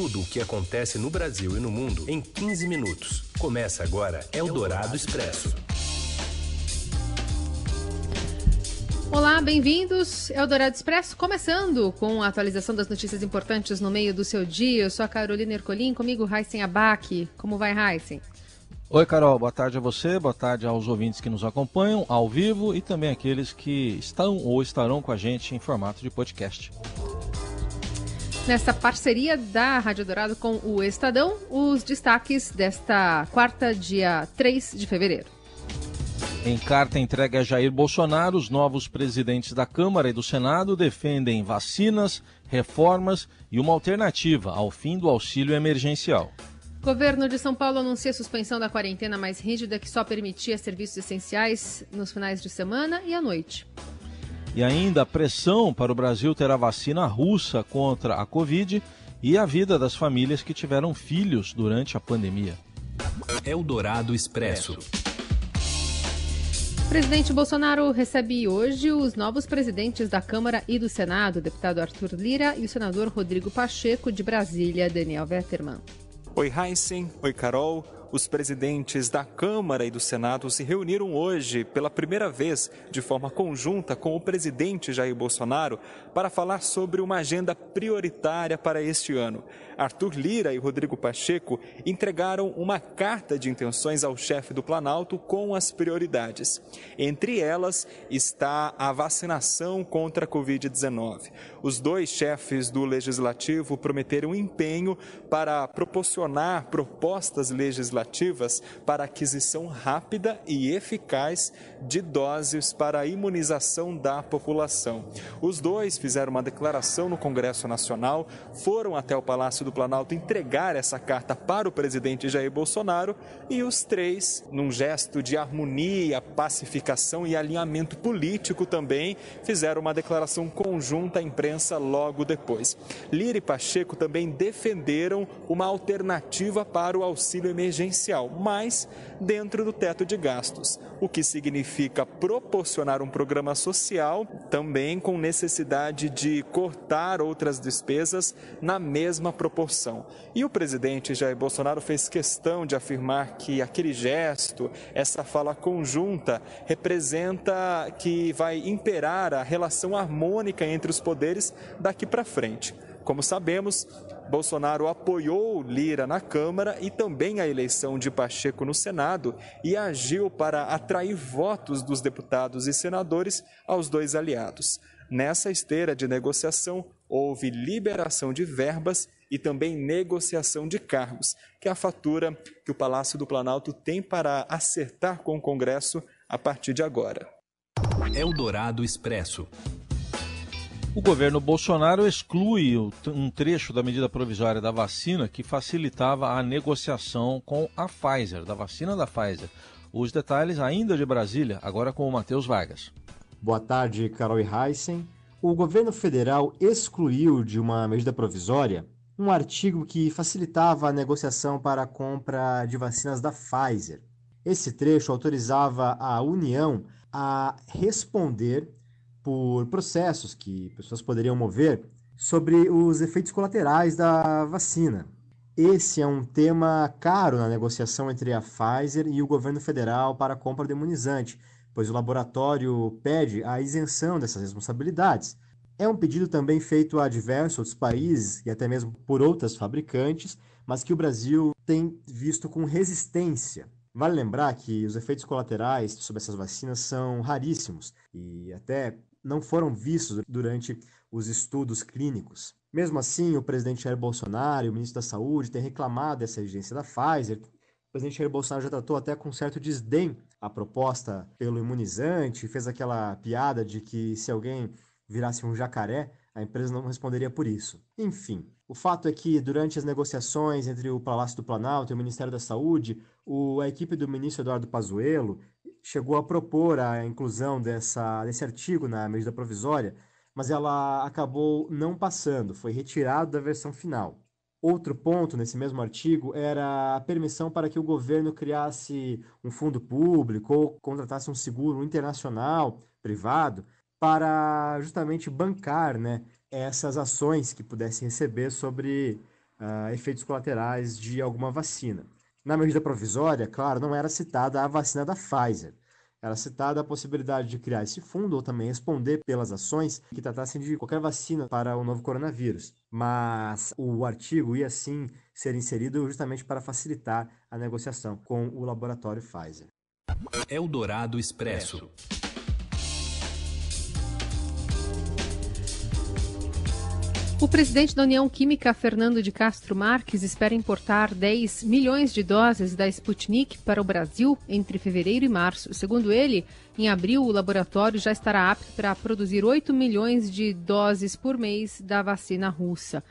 tudo o que acontece no Brasil e no mundo em 15 minutos. Começa agora Eldorado Expresso. Olá, bem-vindos. Eldorado Expresso começando com a atualização das notícias importantes no meio do seu dia. Eu sou a Carolina Ercolim, comigo Heisen Abac. Como vai, Heisen? Oi, Carol. Boa tarde a você, boa tarde aos ouvintes que nos acompanham ao vivo e também aqueles que estão ou estarão com a gente em formato de podcast. Nessa parceria da Rádio Dourado com o Estadão, os destaques desta quarta, dia 3 de fevereiro. Em carta entregue a Jair Bolsonaro, os novos presidentes da Câmara e do Senado defendem vacinas, reformas e uma alternativa ao fim do auxílio emergencial. Governo de São Paulo anuncia suspensão da quarentena mais rígida que só permitia serviços essenciais nos finais de semana e à noite. E ainda pressão para o Brasil ter a vacina russa contra a Covid e a vida das famílias que tiveram filhos durante a pandemia. Eldorado Expresso. O presidente Bolsonaro recebe hoje os novos presidentes da Câmara e do Senado, o deputado Arthur Lira e o senador Rodrigo Pacheco, de Brasília, Daniel Vetterman. Oi, Heisen. Oi, Carol. Os presidentes da Câmara e do Senado se reuniram hoje pela primeira vez de forma conjunta com o presidente Jair Bolsonaro para falar sobre uma agenda prioritária para este ano. Arthur Lira e Rodrigo Pacheco entregaram uma carta de intenções ao chefe do Planalto com as prioridades. Entre elas está a vacinação contra a Covid-19. Os dois chefes do Legislativo prometeram empenho para proporcionar propostas legislativas para aquisição rápida e eficaz de doses para a imunização da população. Os dois fizeram uma declaração no Congresso Nacional, foram até o Palácio do do Planalto entregar essa carta para o presidente Jair Bolsonaro e os três, num gesto de harmonia, pacificação e alinhamento político também, fizeram uma declaração conjunta à imprensa logo depois. Lira e Pacheco também defenderam uma alternativa para o auxílio emergencial, mas dentro do teto de gastos, o que significa proporcionar um programa social também com necessidade de cortar outras despesas na mesma proporção proporção. E o presidente Jair Bolsonaro fez questão de afirmar que aquele gesto, essa fala conjunta, representa que vai imperar a relação harmônica entre os poderes daqui para frente. Como sabemos, Bolsonaro apoiou Lira na Câmara e também a eleição de Pacheco no Senado e agiu para atrair votos dos deputados e senadores aos dois aliados. Nessa esteira de negociação, houve liberação de verbas e também negociação de cargos, que é a fatura que o Palácio do Planalto tem para acertar com o Congresso a partir de agora. Eldorado Expresso. O governo Bolsonaro exclui um trecho da medida provisória da vacina que facilitava a negociação com a Pfizer, da vacina da Pfizer. Os detalhes ainda de Brasília, agora com o Matheus Vargas. Boa tarde, Carol e Heissen. O governo federal excluiu de uma medida provisória um artigo que facilitava a negociação para a compra de vacinas da Pfizer. Esse trecho autorizava a União a responder por processos que pessoas poderiam mover sobre os efeitos colaterais da vacina. Esse é um tema caro na negociação entre a Pfizer e o governo federal para a compra do imunizante, pois o laboratório pede a isenção dessas responsabilidades. É um pedido também feito a diversos outros países e até mesmo por outras fabricantes, mas que o Brasil tem visto com resistência. Vale lembrar que os efeitos colaterais sobre essas vacinas são raríssimos e até não foram vistos durante os estudos clínicos. Mesmo assim, o presidente Jair Bolsonaro e o ministro da Saúde têm reclamado dessa exigência da Pfizer. O presidente Jair Bolsonaro já tratou até com certo desdém a proposta pelo imunizante, fez aquela piada de que se alguém virasse um jacaré, a empresa não responderia por isso. Enfim, o fato é que durante as negociações entre o Palácio do Planalto e o Ministério da Saúde, o, a equipe do ministro Eduardo Pazuello chegou a propor a inclusão dessa, desse artigo na medida provisória, mas ela acabou não passando, foi retirado da versão final. Outro ponto nesse mesmo artigo era a permissão para que o governo criasse um fundo público ou contratasse um seguro internacional privado para justamente bancar né, essas ações que pudessem receber sobre uh, efeitos colaterais de alguma vacina. Na medida provisória, claro, não era citada a vacina da Pfizer. Era citada a possibilidade de criar esse fundo ou também responder pelas ações que tratassem de qualquer vacina para o novo coronavírus. Mas o artigo ia sim ser inserido justamente para facilitar a negociação com o laboratório Pfizer. Eldorado Expresso. O presidente da União Química, Fernando de Castro Marques, espera importar 10 milhões de doses da Sputnik para o Brasil entre fevereiro e março. Segundo ele, em abril, o laboratório já estará apto para produzir 8 milhões de doses por mês da vacina russa.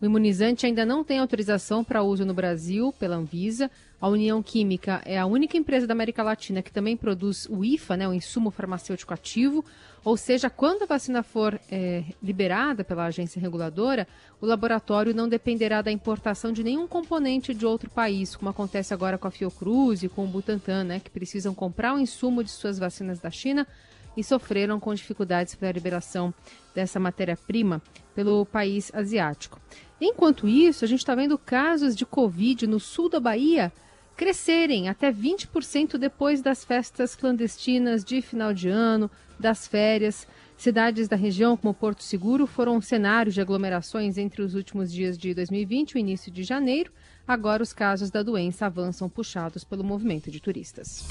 O imunizante ainda não tem autorização para uso no Brasil pela Anvisa. A União Química é a única empresa da América Latina que também produz o IFA, né, o insumo farmacêutico ativo. Ou seja, quando a vacina for é, liberada pela agência reguladora, o laboratório não dependerá da importação de nenhum componente de outro país, como acontece agora com a Fiocruz e com o Butantan, né, que precisam comprar o insumo de suas vacinas da China e sofreram com dificuldades para a liberação dessa matéria-prima pelo país asiático. Enquanto isso, a gente está vendo casos de Covid no sul da Bahia crescerem até 20% depois das festas clandestinas de final de ano, das férias. Cidades da região, como Porto Seguro, foram cenários de aglomerações entre os últimos dias de 2020 e o início de janeiro. Agora, os casos da doença avançam puxados pelo movimento de turistas.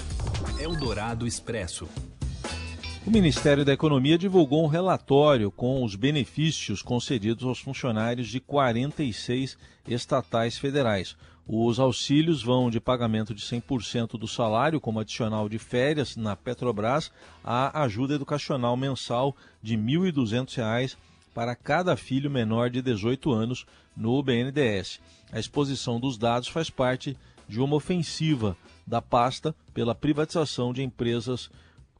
Eldorado Expresso. O Ministério da Economia divulgou um relatório com os benefícios concedidos aos funcionários de 46 estatais federais. Os auxílios vão de pagamento de 100% do salário, como adicional de férias na Petrobras, a ajuda educacional mensal de R$ 1.200 para cada filho menor de 18 anos no BNDES. A exposição dos dados faz parte de uma ofensiva da pasta pela privatização de empresas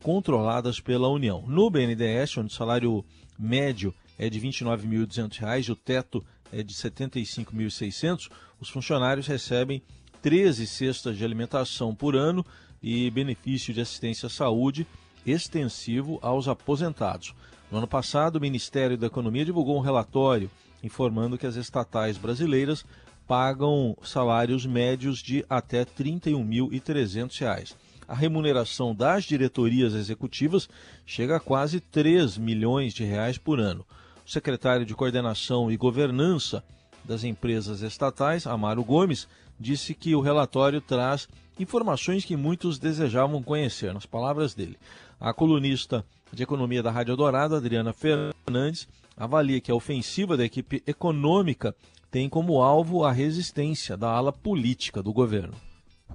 controladas pela União. No BNDES, onde o salário médio é de R$ 29.200 e o teto é de R$ 75.600, os funcionários recebem 13 cestas de alimentação por ano e benefício de assistência à saúde extensivo aos aposentados. No ano passado, o Ministério da Economia divulgou um relatório informando que as estatais brasileiras pagam salários médios de até R$ 31.300. A remuneração das diretorias executivas chega a quase 3 milhões de reais por ano. O secretário de Coordenação e Governança das Empresas Estatais, Amaro Gomes, disse que o relatório traz informações que muitos desejavam conhecer, nas palavras dele. A colunista de economia da Rádio Dourado, Adriana Fernandes, avalia que a ofensiva da equipe econômica tem como alvo a resistência da ala política do governo.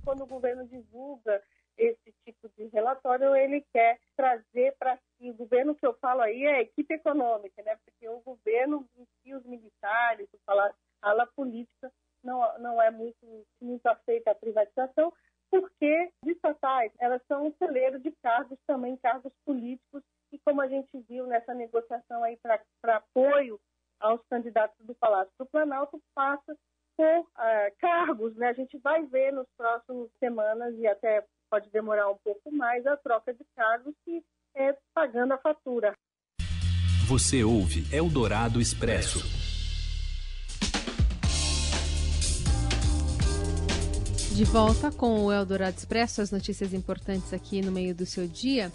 Quando o governo divulga tipo de relatório, ele quer trazer para si, o governo que eu falo aí é a equipe econômica, né? porque o governo em si, os militares, a ala política, não, não é muito, muito aceita a privatização, porque estatais, elas são um celeiro de cargos também, cargos políticos, e como a gente viu nessa negociação aí para apoio aos candidatos do Palácio do Planalto, passa por uh, cargos, né? A gente vai ver nos próximos semanas e até pode demorar um pouco mais a troca de cargos que é pagando a fatura. Você ouve Eldorado Expresso. De volta com o Eldorado Expresso, as notícias importantes aqui no meio do seu dia.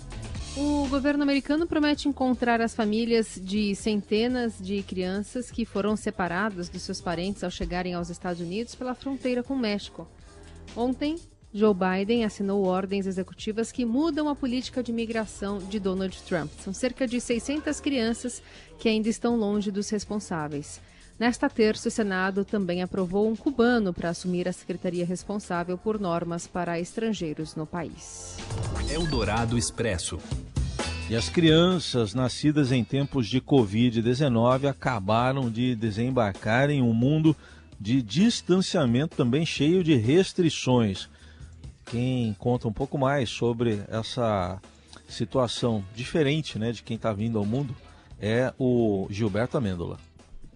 O governo americano promete encontrar as famílias de centenas de crianças que foram separadas dos seus parentes ao chegarem aos Estados Unidos pela fronteira com o México. Ontem, Joe Biden assinou ordens executivas que mudam a política de imigração de Donald Trump. São cerca de 600 crianças que ainda estão longe dos responsáveis. Nesta terça, o Senado também aprovou um cubano para assumir a secretaria responsável por normas para estrangeiros no país. Eldorado Expresso. E as crianças nascidas em tempos de Covid-19 acabaram de desembarcar em um mundo de distanciamento também cheio de restrições. Quem conta um pouco mais sobre essa situação diferente né, de quem está vindo ao mundo é o Gilberto Amêndola.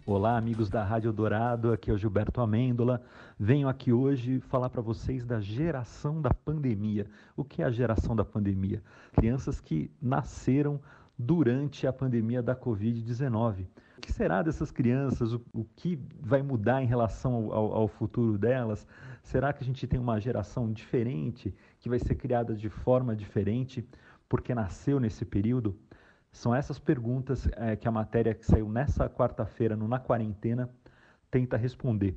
Olá, amigos da Rádio Dourado, aqui é o Gilberto Amêndola. Venho aqui hoje falar para vocês da geração da pandemia. O que é a geração da pandemia? Crianças que nasceram durante a pandemia da Covid-19. O que será dessas crianças? O, o que vai mudar em relação ao, ao futuro delas? Será que a gente tem uma geração diferente que vai ser criada de forma diferente porque nasceu nesse período? São essas perguntas é, que a matéria que saiu nessa quarta-feira no Na Quarentena tenta responder.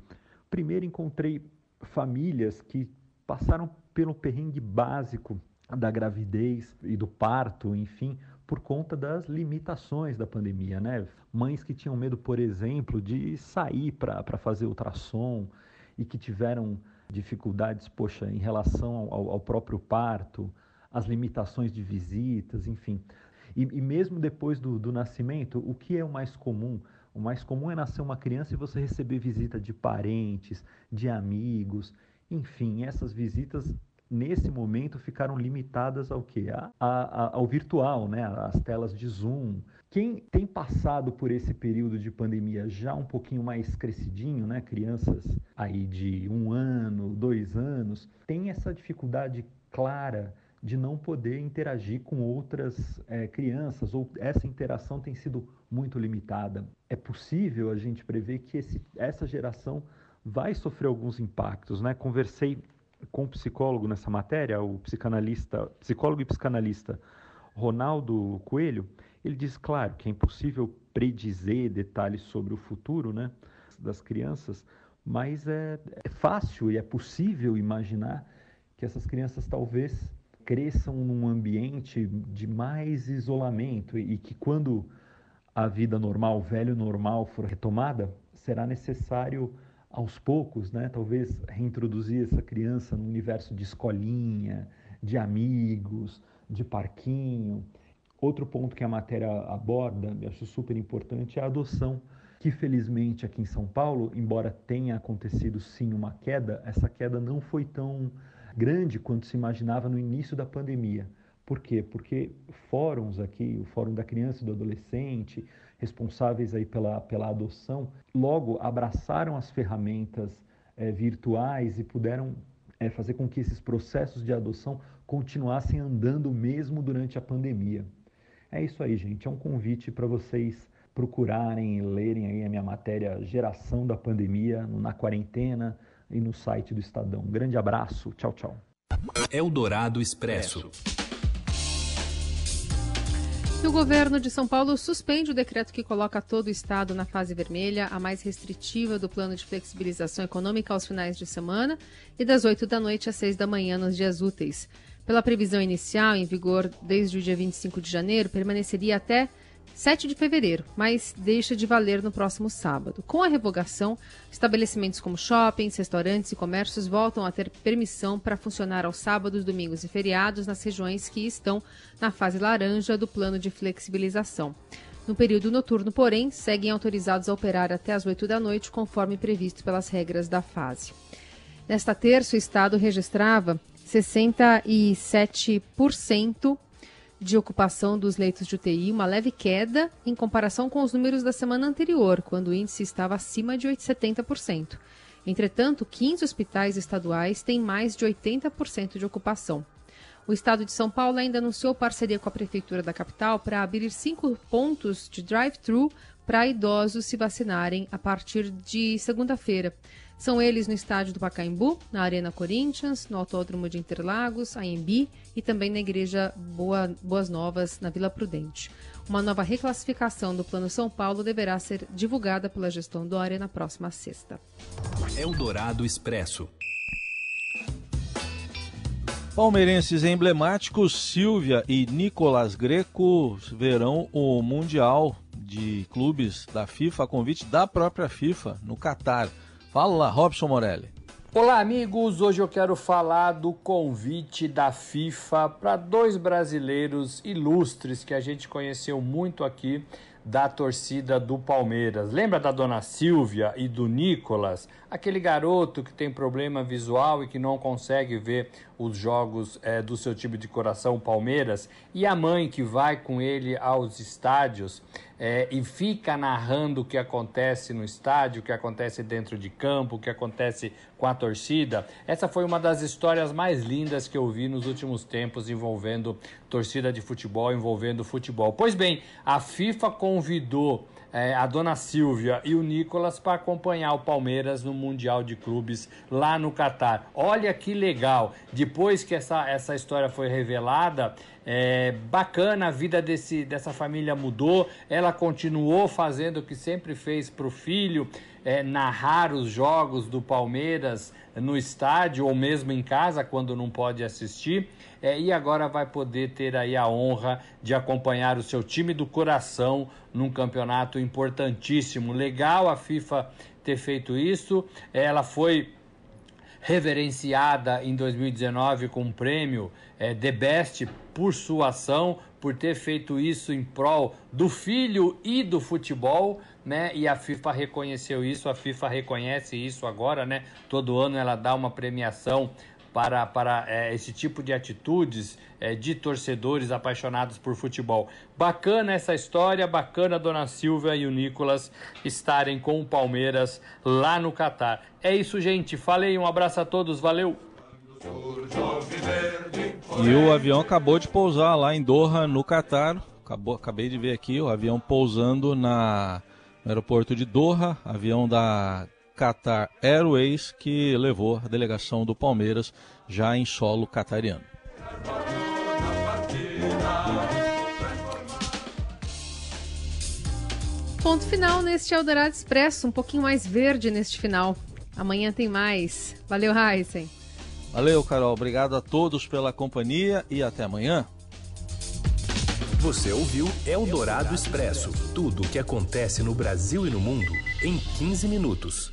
Primeiro, encontrei famílias que passaram pelo perrengue básico da gravidez e do parto, enfim, por conta das limitações da pandemia, né? Mães que tinham medo, por exemplo, de sair para fazer ultrassom e que tiveram dificuldades, poxa, em relação ao, ao próprio parto, as limitações de visitas, enfim. E, e mesmo depois do, do nascimento, o que é o mais comum? O mais comum é nascer uma criança e você receber visita de parentes, de amigos, enfim, essas visitas nesse momento ficaram limitadas ao que? Ao virtual, né? As telas de Zoom. Quem tem passado por esse período de pandemia já um pouquinho mais crescidinho, né? Crianças aí de um ano, dois anos, tem essa dificuldade clara de não poder interagir com outras é, crianças, ou essa interação tem sido muito limitada. É possível a gente prever que esse, essa geração vai sofrer alguns impactos. Né? Conversei com um psicólogo nessa matéria, o psicanalista, psicólogo e psicanalista Ronaldo Coelho, ele diz, claro, que é impossível predizer detalhes sobre o futuro né, das crianças, mas é, é fácil e é possível imaginar que essas crianças talvez cresçam num ambiente de mais isolamento e que quando a vida normal, o velho normal for retomada, será necessário aos poucos, né, talvez reintroduzir essa criança no universo de escolinha, de amigos, de parquinho. Outro ponto que a matéria aborda, eu acho super importante, é a adoção, que felizmente aqui em São Paulo, embora tenha acontecido sim uma queda, essa queda não foi tão grande quanto se imaginava no início da pandemia. Por quê? Porque fóruns aqui, o Fórum da Criança e do Adolescente, responsáveis aí pela, pela adoção, logo abraçaram as ferramentas é, virtuais e puderam é, fazer com que esses processos de adoção continuassem andando mesmo durante a pandemia. É isso aí, gente. É um convite para vocês procurarem e lerem aí a minha matéria Geração da Pandemia na quarentena e no site do Estadão. Um grande abraço. Tchau, tchau. Eldorado Expresso. E o governo de São Paulo suspende o decreto que coloca todo o estado na fase vermelha, a mais restritiva do plano de flexibilização econômica aos finais de semana e das 8 da noite às 6 da manhã nos dias úteis. Pela previsão inicial, em vigor desde o dia 25 de janeiro, permaneceria até 7 de fevereiro, mas deixa de valer no próximo sábado. Com a revogação, estabelecimentos como shoppings, restaurantes e comércios voltam a ter permissão para funcionar aos sábados, domingos e feriados nas regiões que estão na fase laranja do plano de flexibilização. No período noturno, porém, seguem autorizados a operar até as 8 da noite, conforme previsto pelas regras da fase. Nesta terça, o Estado registrava 67% de ocupação dos leitos de UTI, uma leve queda em comparação com os números da semana anterior, quando o índice estava acima de 70%. Entretanto, 15 hospitais estaduais têm mais de 80% de ocupação. O estado de São Paulo ainda anunciou parceria com a prefeitura da capital para abrir cinco pontos de drive-thru para idosos se vacinarem a partir de segunda-feira. São eles no estádio do Pacaembu, na Arena Corinthians, no Autódromo de Interlagos, AMB e também na Igreja Boa, Boas Novas, na Vila Prudente. Uma nova reclassificação do Plano São Paulo deverá ser divulgada pela gestão Dória na próxima sexta. Eldorado Expresso. Palmeirenses emblemáticos Silvia e Nicolas Greco verão o Mundial de Clubes da FIFA a convite da própria FIFA no Catar. Fala, Robson Morelli. Olá, amigos. Hoje eu quero falar do convite da FIFA para dois brasileiros ilustres que a gente conheceu muito aqui da torcida do Palmeiras. Lembra da dona Silvia e do Nicolas? Aquele garoto que tem problema visual e que não consegue ver os jogos é, do seu time de coração, Palmeiras, e a mãe que vai com ele aos estádios é, e fica narrando o que acontece no estádio, o que acontece dentro de campo, o que acontece com a torcida. Essa foi uma das histórias mais lindas que eu vi nos últimos tempos envolvendo torcida de futebol, envolvendo futebol. Pois bem, a FIFA convidou é, a dona Silvia e o Nicolas para acompanhar o Palmeiras no Mundial de Clubes lá no Catar. Olha que legal! Depois que essa, essa história foi revelada, é bacana a vida desse, dessa família mudou. Ela continuou fazendo o que sempre fez para o filho, é, narrar os jogos do Palmeiras no estádio ou mesmo em casa quando não pode assistir. É, e agora vai poder ter aí a honra de acompanhar o seu time do coração num campeonato importantíssimo. Legal a FIFA ter feito isso. Ela foi reverenciada em 2019 com um prêmio é, The Best por sua ação, por ter feito isso em prol do filho e do futebol, né? E a FIFA reconheceu isso, a FIFA reconhece isso agora, né? Todo ano ela dá uma premiação para, para é, esse tipo de atitudes é, de torcedores apaixonados por futebol. Bacana essa história, bacana a Dona Silvia e o Nicolas estarem com o Palmeiras lá no Catar. É isso, gente. Falei, um abraço a todos, valeu! E o avião acabou de pousar lá em Doha, no Catar. Acabou, acabei de ver aqui o avião pousando na, no aeroporto de Doha, avião da Qatar Airways, que levou a delegação do Palmeiras já em solo catariano. Ponto final neste Eldorado Expresso, um pouquinho mais verde neste final. Amanhã tem mais. Valeu, Heisen. Valeu, Carol. Obrigado a todos pela companhia e até amanhã. Você ouviu Eldorado Expresso tudo o que acontece no Brasil e no mundo em 15 minutos.